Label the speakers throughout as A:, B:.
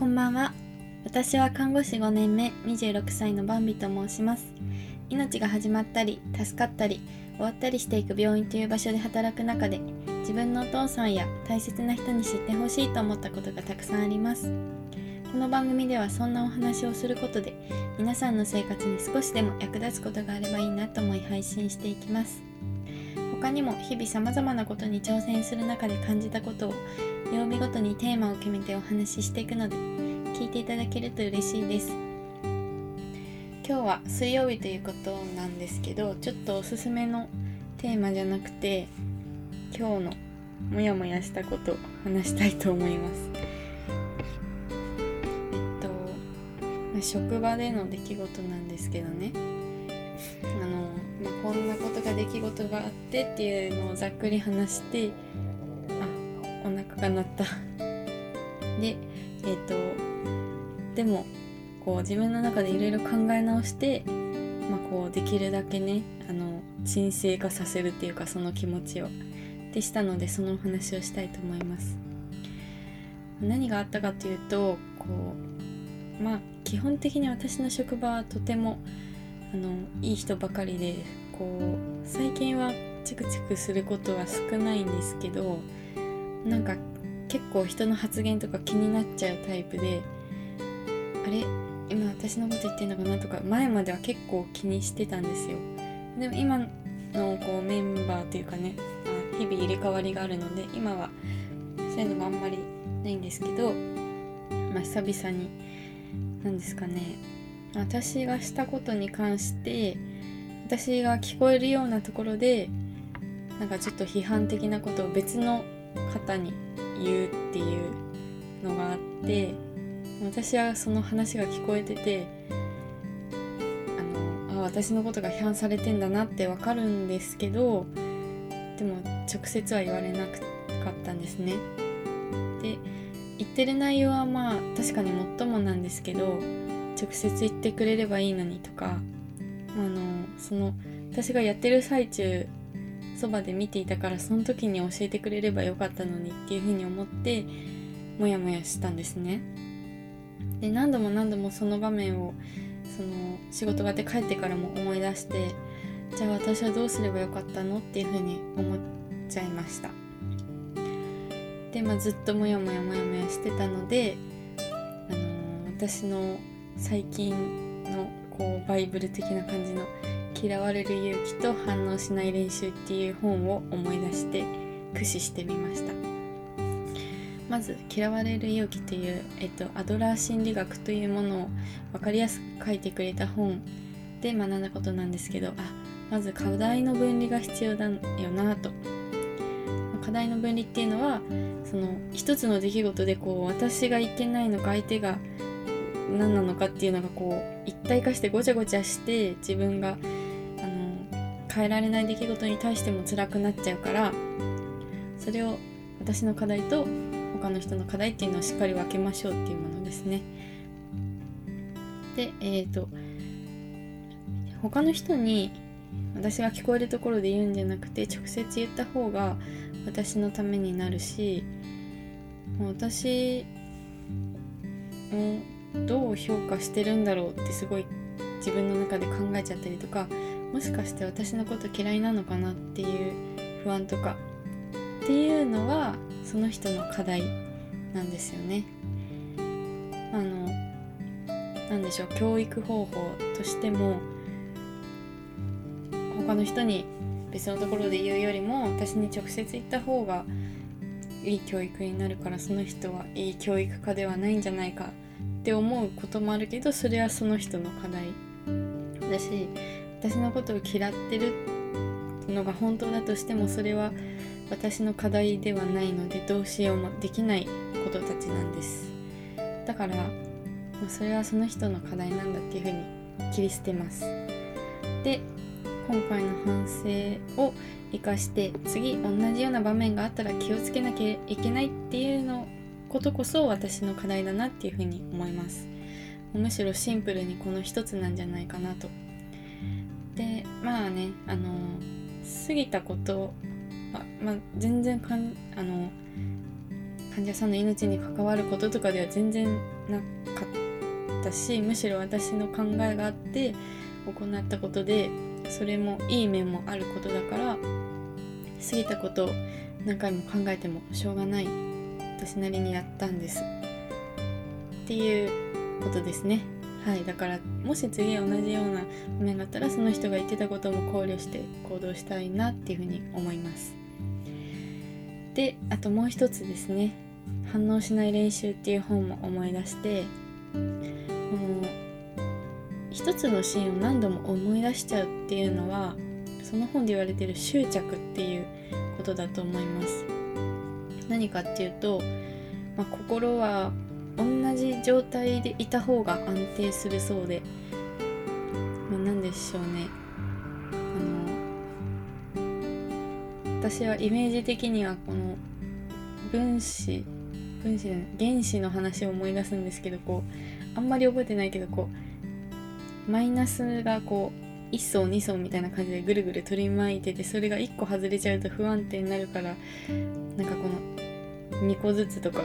A: こんばんは。私は看護師5年目26歳のバンビと申します。命が始まったり助かったり終わったりしていく病院という場所で働く中で自分のお父さんや大切な人に知ってほしいと思ったことがたくさんあります。この番組ではそんなお話をすることで皆さんの生活に少しでも役立つことがあればいいなと思い配信していきます。他にも日々様々なことに挑戦する中で感じたことを曜日ごとにテーマを決めてお話ししていくので聞いていただけると嬉しいです。今日は水曜日ということなんですけどちょっとおすすめのテーマじゃなくて今日のモヤモヤしたことを話したいと思います。えっと、職場での出来事なんですけどね。あの、ま、こんなことが出来事があってっていうのをざっくり話してあお腹が鳴った。でえっ、とでもこう自分の中でいろいろ考え直して、まあ、こうできるだけねあの沈静化させるっていうかその気持ちを。でしたのでそのお話をしたいと思います。何があったかというとこうまあ基本的に私の職場はとてもあのいい人ばかりでこう最近はチクチクすることは少ないんですけどなんか結構人の発言とか気になっちゃうタイプであれ？今私のこと言ってんのかなとか前までは結構気にしてたんですよ。でも今のこうメンバーというかねあ日々入れ替わりがあるので今はそういうのもあんまりないんですけどまあ久々に何ですかね。私がしたことに関して私が聞こえるようなところでなんかちょっと批判的なことを別の方に言うっていうのがあって私はその話が聞こえててあのあ私のことが批判されてんだなってわかるんですけどでも直接は言われなかったんですね。で言ってる内容はまあ確かにもっともなんですけど直接言ってくれればいいのにとかあのその私がやってる最中そばで見ていたからその時に教えてくれればよかったのにっていうふうに思ってモヤモヤしたんですね。で何度も何度もその場面をその仕事があって帰ってからも思い出してじゃあ私はどうすればよかったのっていうふうに思っちゃいました。で、まあ、ずっとモヤモヤモヤモヤしてたので、あのー私の最近のこうバイブル的な感じの「嫌われる勇気と反応しない練習」っていう本を思い出して駆使してみました。まず「嫌われる勇気」という、えっと、アドラー心理学というものを分かりやすく書いてくれた本で学んだことなんですけどあまず課題の分離が必要だよなと。課題の分離っていうのはその一つの出来事でこう私がいけないのか相手が何なのかっていうのがこう一体化してごちゃごちゃして自分が変えられない出来事に対しても辛くなっちゃうからそれを私の課題と他の人の課題っていうのをしっかり分けましょうっていうものですね。でえっ、と他の人に私が聞こえるところで言うんじゃなくて直接言った方が私のためになるし私をどう評価してるんだろうってすごい自分の中で考えちゃったりとかもしかして私のこと嫌いなのかなっていう不安とかっていうのはその人の課題なんですよね。あのなんでしょう教育方法としても他の人に別のところで言うよりも私に直接言った方がいい教育になるからその人はいい教育家ではないんじゃないかって思うこともあるけどそれはその人の課題だし私のことを嫌ってるのが本当だとしてもそれは私の課題ではないのでどうしようもできないことたちなんです。だからそれはその人の課題なんだっていうふうに切り捨てます。で今回の反省を生かして次同じような場面があったら気をつけなきゃいけないっていうのことこそ私の課題だなっていうふうに思います。むしろシンプルにこの一つなんじゃないかなとでまあねあの過ぎたことままあ全然かんあの患者さんの命に関わることとかでは全然なかったしむしろ私の考えがあって行ったことでそれもいい面もあることだから過ぎたことを何回も考えてもしょうがない私なりにやったんです。っていうことですね。はいだからもし次同じような場面があったらその人が言ってたことも考慮して行動したいなっていうふうに思います。であともう一つですね。反応しない練習っていう本も思い出してこの一つのシーンを何度も思い出しちゃうっていうのはその本で言われてる執着っていうことだと思います。何かっていうと、まあ、心は同じ状態でいた方が安定するそうで、まあ、何でしょうね。あの私はイメージ的にはこの分子分子原子の話を思い出すんですけどこうあんまり覚えてないけどこうマイナスがこう1層2層みたいな感じでぐるぐる取り巻いててそれが1個外れちゃうと不安定になるからなんかこの2個ずつとか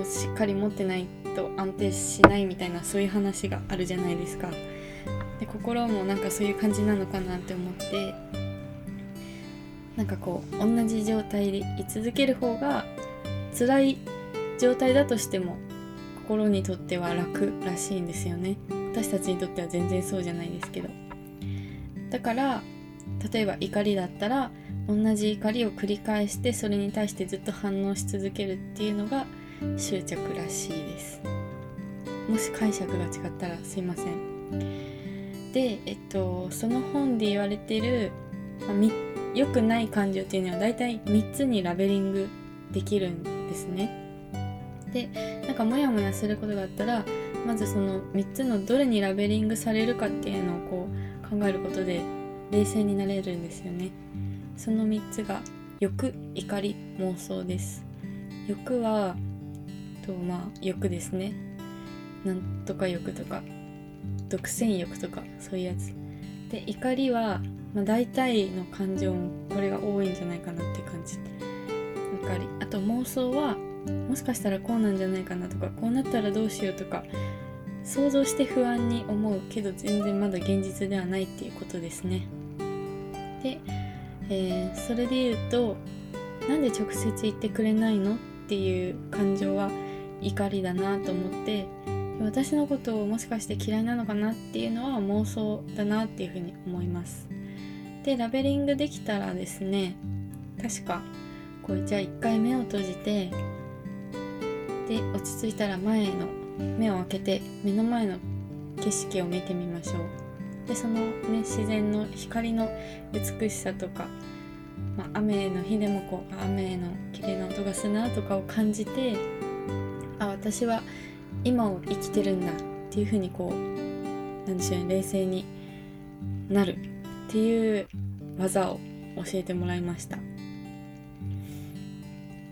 A: をしっかり持ってないと安定しないみたいなそういう話があるじゃないですか。で心もなんかそういう感じなのかなって思ってなんかこう同じ状態で居続ける方が辛い状態だとしても心にとっては楽らしいんですよね私たちにとっては全然そうじゃないですけどだから例えば怒りだったら同じ怒りを繰り返してそれに対してずっと反応し続けるっていうのが執着らしいです。もし解釈が違ったらすいません。でえっとその本で言われてる、まあ、良くない感情っていうのは大体3つにラベリングできるんですね。でなんかモヤモヤすることがあったらまずその3つのどれにラベリングされるかっていうのをこう考えることで冷静になれるんですよね。その3つが欲怒り妄想です。欲はとまあ欲ですね。なんとか欲とか独占欲とかそういうやつ。で怒りは、まあ、大体の感情もこれが多いんじゃないかなって感じ。怒り。あと妄想はもしかしたらこうなんじゃないかなとかこうなったらどうしようとか想像して不安に思うけど全然まだ現実ではないっていうことですね。で、えー、それで言うとなんで直接言ってくれないのっていう感情は怒りだなと思って私のことをもしかして嫌いなのかなっていうのは妄想だなっていうふうに思います。でラベリングできたらですね確かこうじゃあ一回目を閉じてで落ち着いたら前の目を開けて目の前の景色を見てみましょう。でその、ね、自然の光の美しさとか、まあ、雨の日でもこう雨の綺麗な音がするなとかを感じて私は今を生きてるんだっていうふうにこうなんでしょうね冷静になるっていう技を教えてもらいました。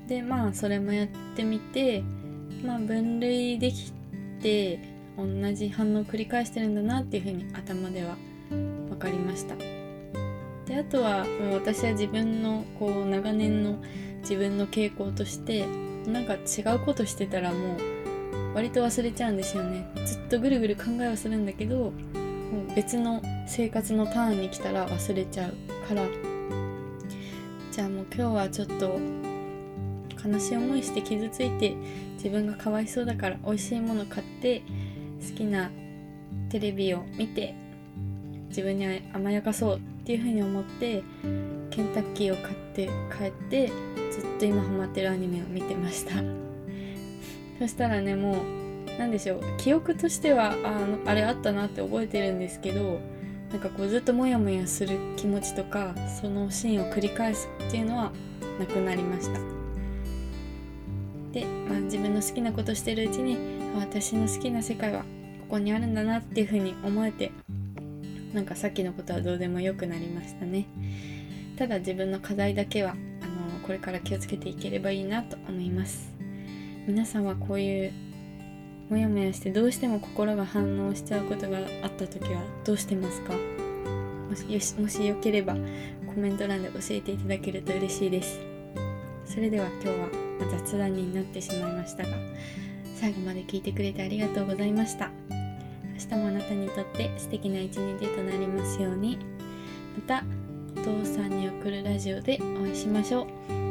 A: でまあそれもやってみてまあ、分類できて同じ反応を繰り返してるんだなっていうふうに頭では分かりました。であとはもう私は自分のこう長年の自分の傾向としてなんか違うことしてたらもう割と忘れちゃうんですよね。ずっとぐるぐる考えはするんだけど別の生活のターンに来たら忘れちゃうから。じゃあもう今日はちょっと悲しい思いして傷ついて自分がかわいそうだから美味しいもの買って好きなテレビを見て自分に甘やかそうっていうふうに思ってケンタッキーを買って帰ってずっっと今ハマってるアニメを見てました。そしたらねもう何でしょう。記憶としてはあのあれあったなって覚えてるんですけどなんかこうずっとモヤモヤする気持ちとかそのシーンを繰り返すっていうのはなくなりました。で、まあ、自分の好きなことしてるうちに私の好きな世界はここにあるんだなっていうふうに思えてなんかさっきのことはどうでもよくなりましたね。ただ自分の課題だけはこれから気をつけていければいいなと思います。皆さんはこういうモヤモヤしてどうしても心が反応しちゃうことがあった時はどうしてますか？もしよければコメント欄で教えていただけると嬉しいです。それでは今日は雑談になってしまいましたが最後まで聞いてくれてありがとうございました。明日もあなたにとって素敵な一日となりますように。またお父さんに送るラジオでお会いしましょう。